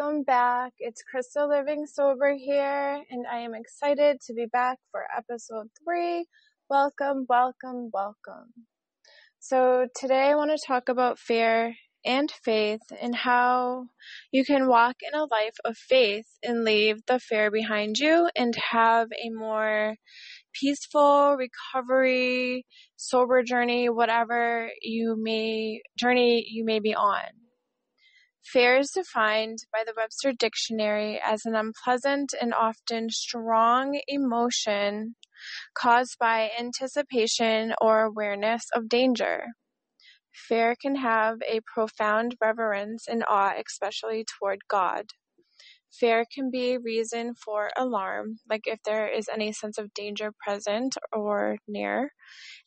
welcome back. It's Krista Living Sober here, and I am excited to be back for episode three. Welcome, welcome, welcome. So, today I want to talk about fear and faith and how you can walk in a life of faith and leave the fear behind you and have a more peaceful recovery, sober journey, whatever you may journey you may be on. Fear is defined by the Webster Dictionary as an unpleasant and often strong emotion caused by anticipation or awareness of danger. Fear can have a profound reverence and awe, especially toward God. Fear can be a reason for alarm, like if there is any sense of danger present or near.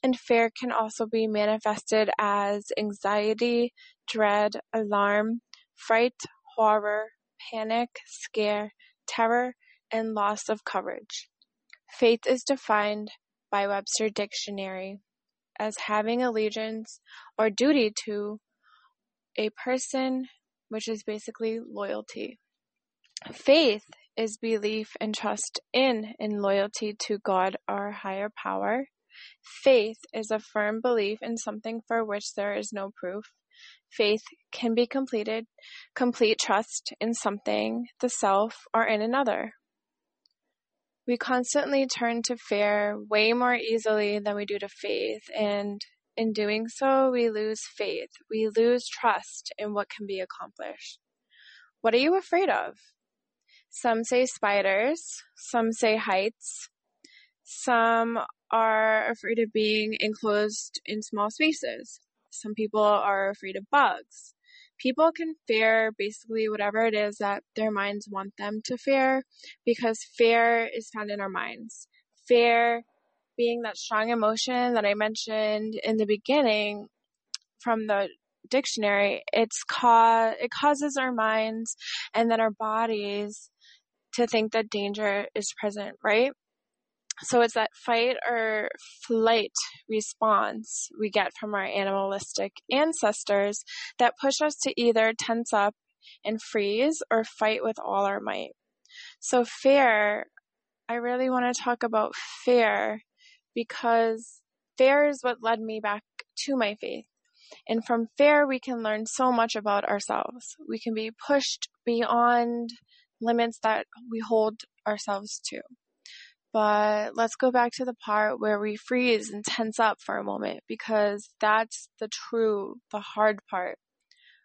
And fear can also be manifested as anxiety, dread, alarm, fright, horror, panic, scare, terror, and loss of coverage. Faith is defined by Webster Dictionary as having allegiance or duty to a person, which is basically loyalty. Faith is belief and trust in and loyalty to God, our higher power. Faith is a firm belief in something for which there is no proof. Faith can be completed, complete trust in something, the self, or in another. We constantly turn to fear way more easily than we do to faith, and in doing so, we lose faith. We lose trust in what can be accomplished. What are you afraid of? Some say spiders, some say heights, some are afraid of being enclosed in small spaces. Some people are afraid of bugs. People can fear basically whatever it is that their minds want them to fear because fear is found in our minds. Fear being that strong emotion that I mentioned in the beginning from the dictionary, it's ca- it causes our minds and then our bodies to think that danger is present, right? So it's that fight or flight response we get from our animalistic ancestors that push us to either tense up and freeze or fight with all our might. So fear, I really want to talk about fear because fear is what led me back to my faith. And from fear, we can learn so much about ourselves. We can be pushed beyond limits that we hold ourselves to. But let's go back to the part where we freeze and tense up for a moment because that's the true, the hard part.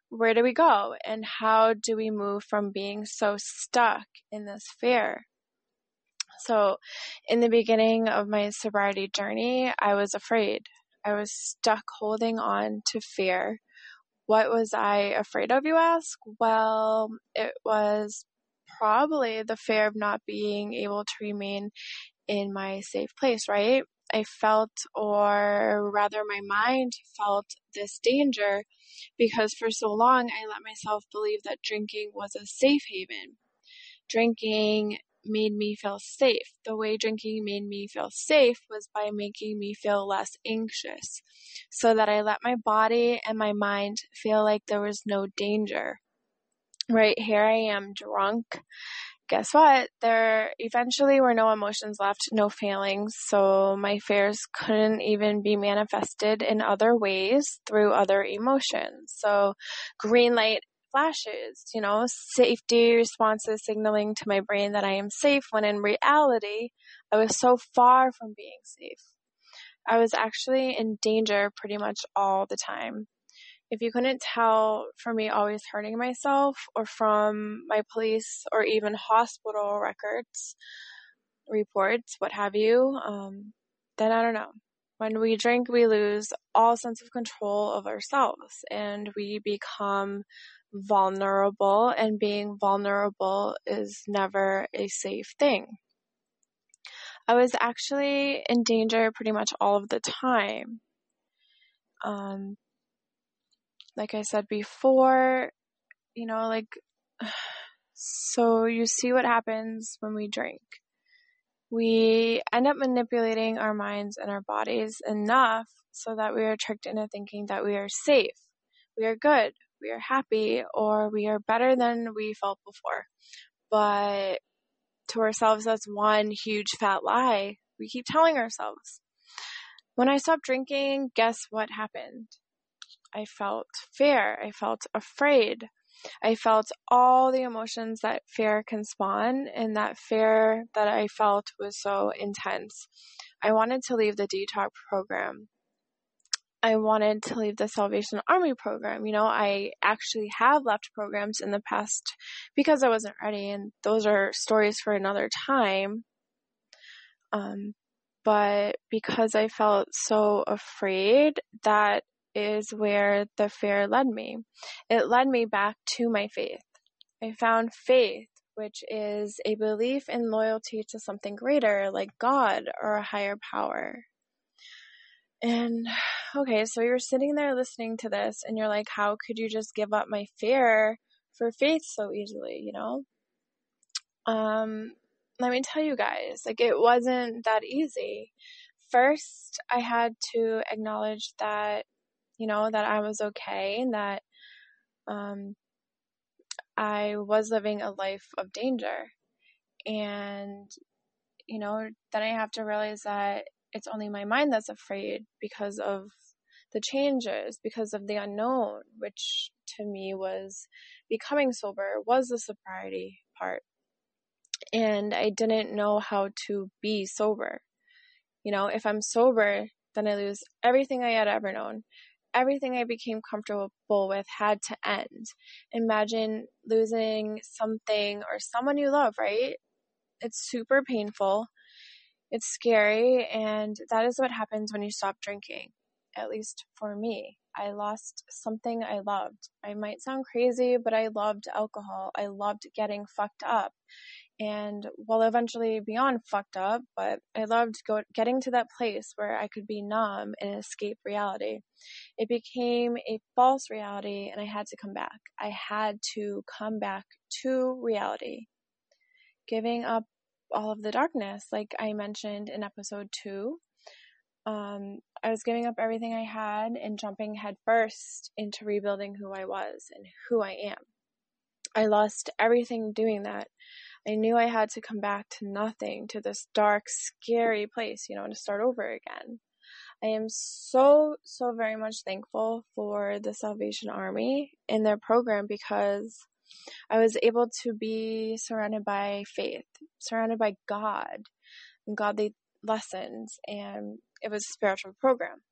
Where do we go and how do we move from being so stuck in this fear? So, in the beginning of my sobriety journey, I was afraid. I was stuck holding on to fear. What was I afraid of, you ask? Well, it was probably the fear of not being able to remain in my safe place, right? I felt, or rather, my mind felt this danger because for so long I let myself believe that drinking was a safe haven. Drinking made me feel safe. The way drinking made me feel safe was by making me feel less anxious, so that I let my body and my mind feel like there was no danger right here I am drunk. Guess what? There eventually were no emotions left, no feelings, so my fears couldn't even be manifested in other ways through other emotions. So, green light flashes, you know, safety responses signaling to my brain that I am safe when in reality, I was so far from being safe. I was actually in danger pretty much all the time if you couldn't tell from me always hurting myself or from my police or even hospital records, reports, what have you, um, then I don't know. When we drink, we lose all sense of control of ourselves and we become vulnerable, and being vulnerable is never a safe thing. I was actually in danger pretty much all of the time. Um, like I said before, you know, like, so you see what happens when we drink. We end up manipulating our minds and our bodies enough so that we are tricked into thinking that we are safe, we are good, we are happy, or we are better than we felt before. But to ourselves, that's one huge fat lie we keep telling ourselves. When I stopped drinking, guess what happened? I felt fear. I felt afraid. I felt all the emotions that fear can spawn, and that fear that I felt was so intense. I wanted to leave the detox program. I wanted to leave the Salvation Army program. You know, I actually have left programs in the past because I wasn't ready, and those are stories for another time. Um, but because I felt so afraid, that is where the fear led me. It led me back to my faith. I found faith, which is a belief in loyalty to something greater, like God or a higher power. And okay, so you're sitting there listening to this, and you're like, how could you just give up my fear for faith so easily, you know? Um, let me tell you guys, like it wasn't that easy. First, I had to acknowledge that, you know, that I was okay and that um, I was living a life of danger. And, you know, then I have to realize that it's only my mind that's afraid because of the changes, because of the unknown, which to me was becoming sober, was the sobriety part and I didn't know how to be sober. You know, if I'm sober, then I lose everything I had ever known. Everything I became comfortable with had to end. Imagine losing something or someone you love, right? It's super painful. It's scary. And that is what happens when you stop drinking, at least for me. I lost something I loved. I might sound crazy, but I loved alcohol. I loved getting fucked up and well eventually beyond fucked up but i loved go- getting to that place where i could be numb and escape reality. It became a false reality and i had to come back. I had to come back to reality. Giving up all of the darkness like i mentioned in episode 2 um, i was giving up everything i had and jumping headfirst into rebuilding who i was and who i am. I lost everything doing that I knew I had to come back to nothing, to this dark, scary place, you know, and to start over again. I am so, so very much thankful for the Salvation Army and their program because I was able to be surrounded by faith, surrounded by God and godly lessons, and it was a spiritual program.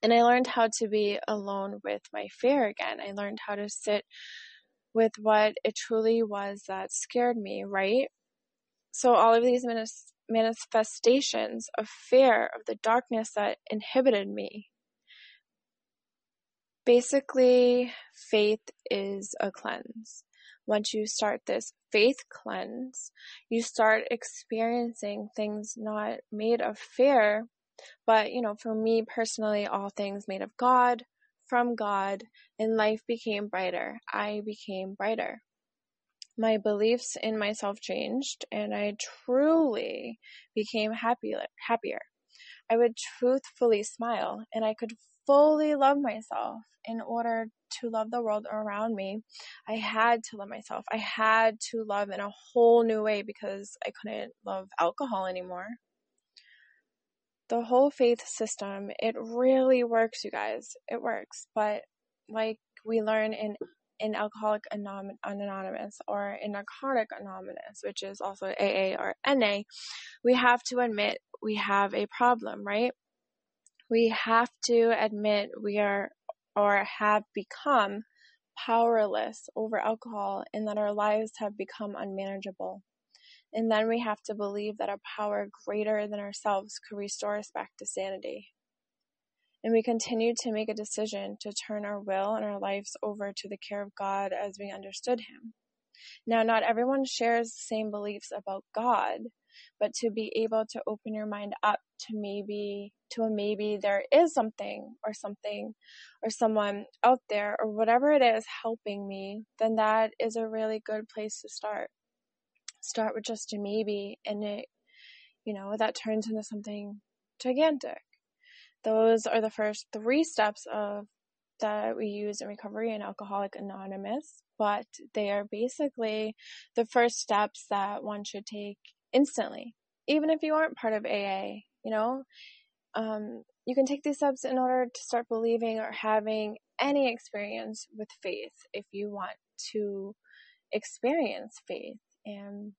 And I learned how to be alone with my fear again. I learned how to sit with what it truly was that scared me, right? So, all of these manifestations of fear, of the darkness that inhibited me. Basically, faith is a cleanse. Once you start this faith cleanse, you start experiencing things not made of fear, but, you know, for me personally, all things made of God, from God, and life became brighter. I became brighter. My beliefs in myself changed, and I truly became happier. happier. I would truthfully smile, and I could fully love myself in order to love the world around me. I had to love myself. I had to love in a whole new way because I couldn't love alcohol anymore the whole faith system, it really works, you guys. It works. But like we learn in in Alcoholic Anonymous or in Narcotic Anonymous, which is also AA or NA, we have to admit we have a problem, right? We have to admit we are or have become powerless over alcohol and that our lives have become unmanageable. And then we have to believe that a power greater than ourselves could restore us back to sanity. And we continue to make a decision to turn our will and our lives over to the care of God as we understood Him. Now, not everyone shares the same beliefs about God, but to be able to open your mind up to maybe, to a maybe there is something or something or someone out there or whatever it is helping me, then that is a really good place to start start with just a maybe and it, you know, that turns into something gigantic. Those are the first three steps of that we use in recovery in Alcoholic Anonymous, but they are basically the first steps that one should take instantly, even if you aren't part of AA. You know, um, you can take these steps in order to start believing or having any experience with faith if you want to experience faith. And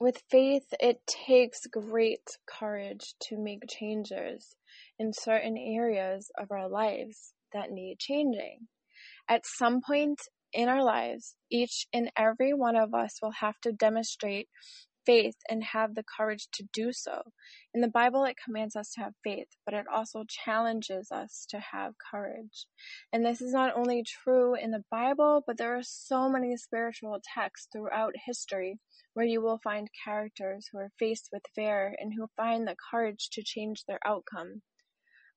with faith, it takes great courage to make changes in certain areas of our lives that need changing. At some point in our lives, each and every one of us will have to demonstrate faith and have the courage to do so. In the Bible, it commands us to have faith, but it also challenges us to have courage. And this is not only true in the Bible, but there are so many spiritual texts throughout history where you will find characters who are faced with fear and who find the courage to change their outcome.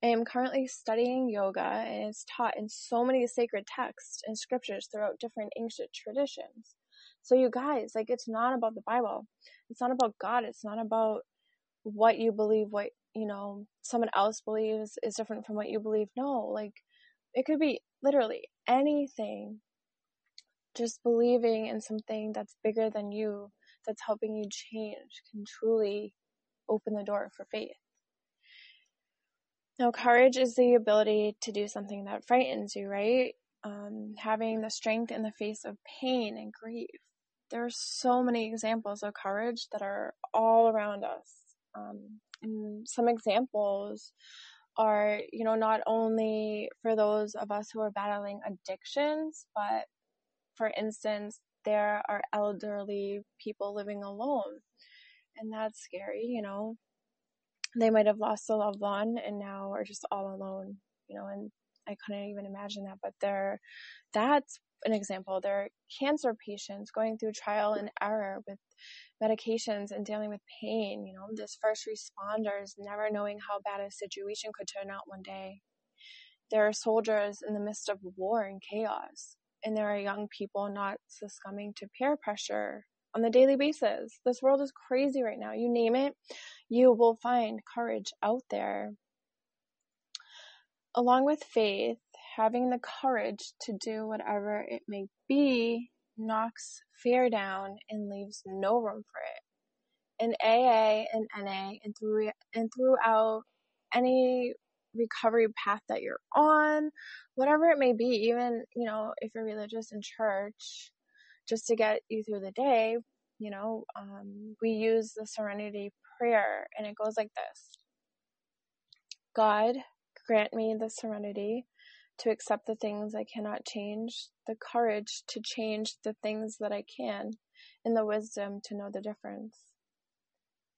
I am currently studying yoga and it's taught in so many sacred texts and scriptures throughout different ancient traditions. So you guys, like it's not about the Bible. It's not about God. It's not about what you believe, what, you know, someone else believes is different from what you believe. No, like it could be literally anything. Just believing in something that's bigger than you, that's helping you change, can truly open the door for faith. Now, courage is the ability to do something that frightens you, right? Um, having the strength in the face of pain and grief. There are so many examples of courage that are all around us. Um, and some examples are, you know, not only for those of us who are battling addictions, but for instance, there are elderly people living alone. And that's scary, you know, they might have lost a loved one and now are just all alone, you know, and I couldn't even imagine that, but they're, that's an example. There are cancer patients going through trial and error with medications and dealing with pain, you know, this first responders never knowing how bad a situation could turn out one day. There are soldiers in the midst of war and chaos, and there are young people not succumbing to peer pressure on the daily basis. This world is crazy right now. You name it, you will find courage out there. Along with faith, having the courage to do whatever it may be knocks fear down and leaves no room for it. In AA and NA and through and throughout any recovery path that you're on, whatever it may be, even, you know, if you're religious in church, just to get you through the day, you know, um, we use the serenity prayer and it goes like this God, grant me the serenity to accept the things I cannot change, the courage to change the things that I can, and the wisdom to know the difference.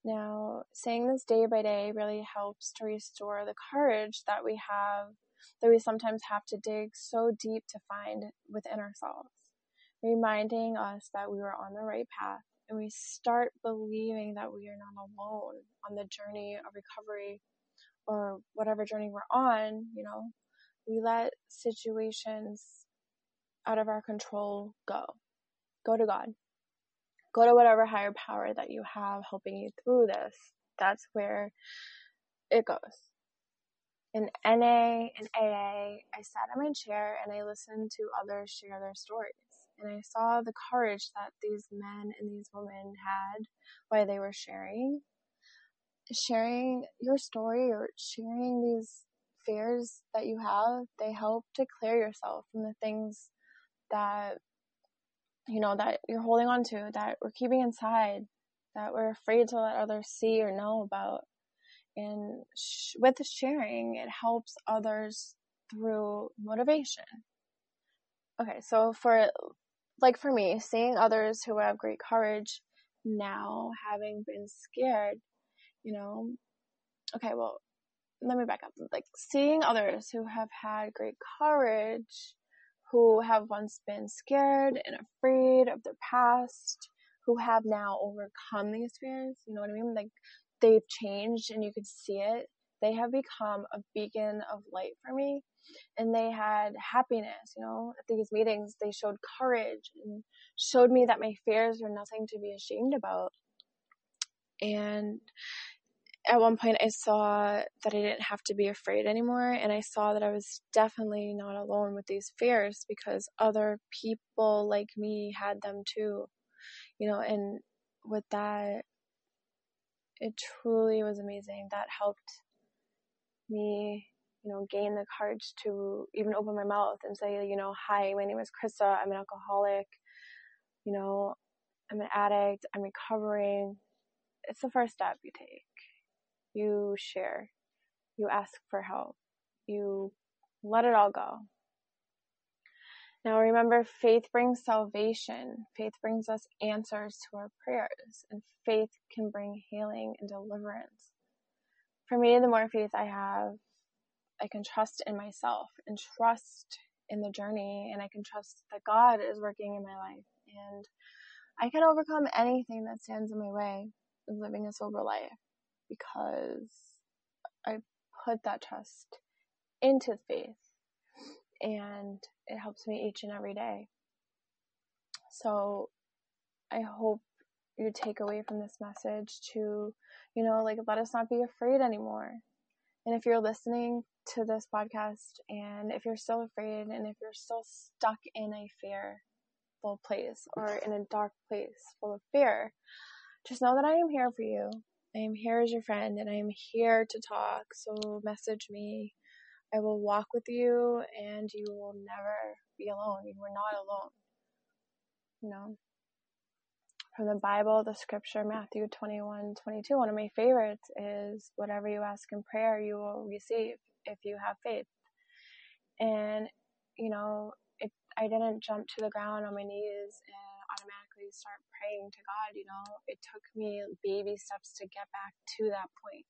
Now, saying this day by day really helps to restore the courage that we have, that we sometimes have to dig so deep to find within ourselves, reminding us that we are on the right path and we start believing that we are not alone on the journey of recovery or whatever journey we're on, you know, we let situations out of our control go. Go to God. Go to whatever higher power that you have helping you through this. That's where it goes. In NA and AA, I sat in my chair and I listened to others share their stories and I saw the courage that these men and these women had while they were sharing. Sharing your story or sharing these fears that you have, they help to clear yourself from the things that, you know, that you're holding on to, that we're keeping inside, that we're afraid to let others see or know about. And sh- with sharing, it helps others through motivation. Okay, so for like for me, seeing others who have great courage now having been scared, you know, okay, well, let me back up. Like seeing others who have had great courage, who have once been scared and afraid of their past, who have now overcome these fears, you know what I mean? Like they've changed and you could see it. They have become a beacon of light for me and they had happiness, you know, at these meetings, they showed courage and showed me that my fears were nothing to be ashamed about. And at one point I saw that I didn't have to be afraid anymore and I saw that I was definitely not alone with these fears because other people like me had them too. You know, and with that it truly was amazing. That helped me, you know, gain the courage to even open my mouth and say, you know, hi, my name is Krista. I'm an alcoholic. You know, I'm an addict. I'm recovering. It's the first step you take you share, you ask for help, you let it all go. Now remember, faith brings salvation. Faith brings us answers to our prayers, and faith can bring healing and deliverance. For me, the more faith I have, I can trust in myself and trust in the journey, and I can trust that God is working in my life, and I can overcome anything that stands in my way of living a sober life because I put that trust into faith and it helps me each and every day. So I hope you take away from this message to, you know, like let us not be afraid anymore. And if you're listening to this podcast and if you're still afraid and if you're still stuck in a fearful place or in a dark place full of fear, just know that I am here for you. I am here as your friend and I am here to talk. So message me. I will walk with you and you will never be alone. You are not alone. You know, from the Bible, the scripture, Matthew 21 22, one of my favorites is whatever you ask in prayer, you will receive if you have faith. And, you know, it, I didn't jump to the ground on my knees and automatically start praying to God, you know, it took me baby steps to get back to that point.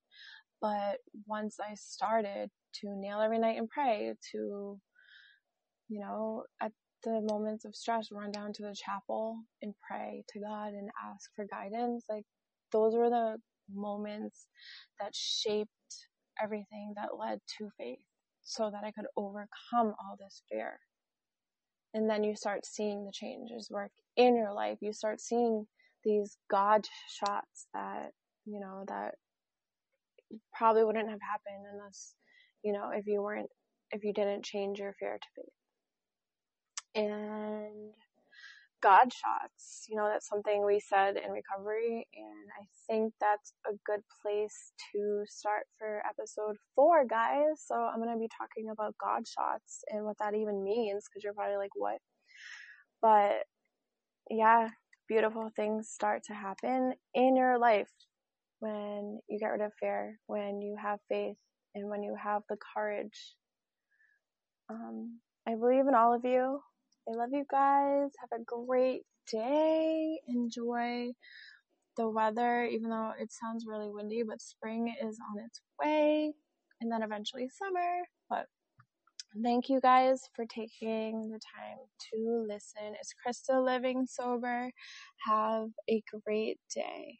But once I started to nail every night and pray, to, you know, at the moments of stress, run down to the chapel and pray to God and ask for guidance, like those were the moments that shaped everything that led to faith so that I could overcome all this fear. And then you start seeing the changes work in your life, you start seeing these God shots that, you know, that probably wouldn't have happened unless, you know, if you weren't, if you didn't change your fear to faith. And God shots, you know, that's something we said in recovery. And I think that's a good place to start for episode four, guys. So I'm going to be talking about God shots and what that even means because you're probably like, what? But yeah, beautiful things start to happen in your life when you get rid of fear, when you have faith, and when you have the courage. Um, I believe in all of you. I love you guys. Have a great day. Enjoy the weather, even though it sounds really windy, but spring is on its way, and then eventually summer. But Thank you guys for taking the time to listen. It's Krista Living Sober. Have a great day.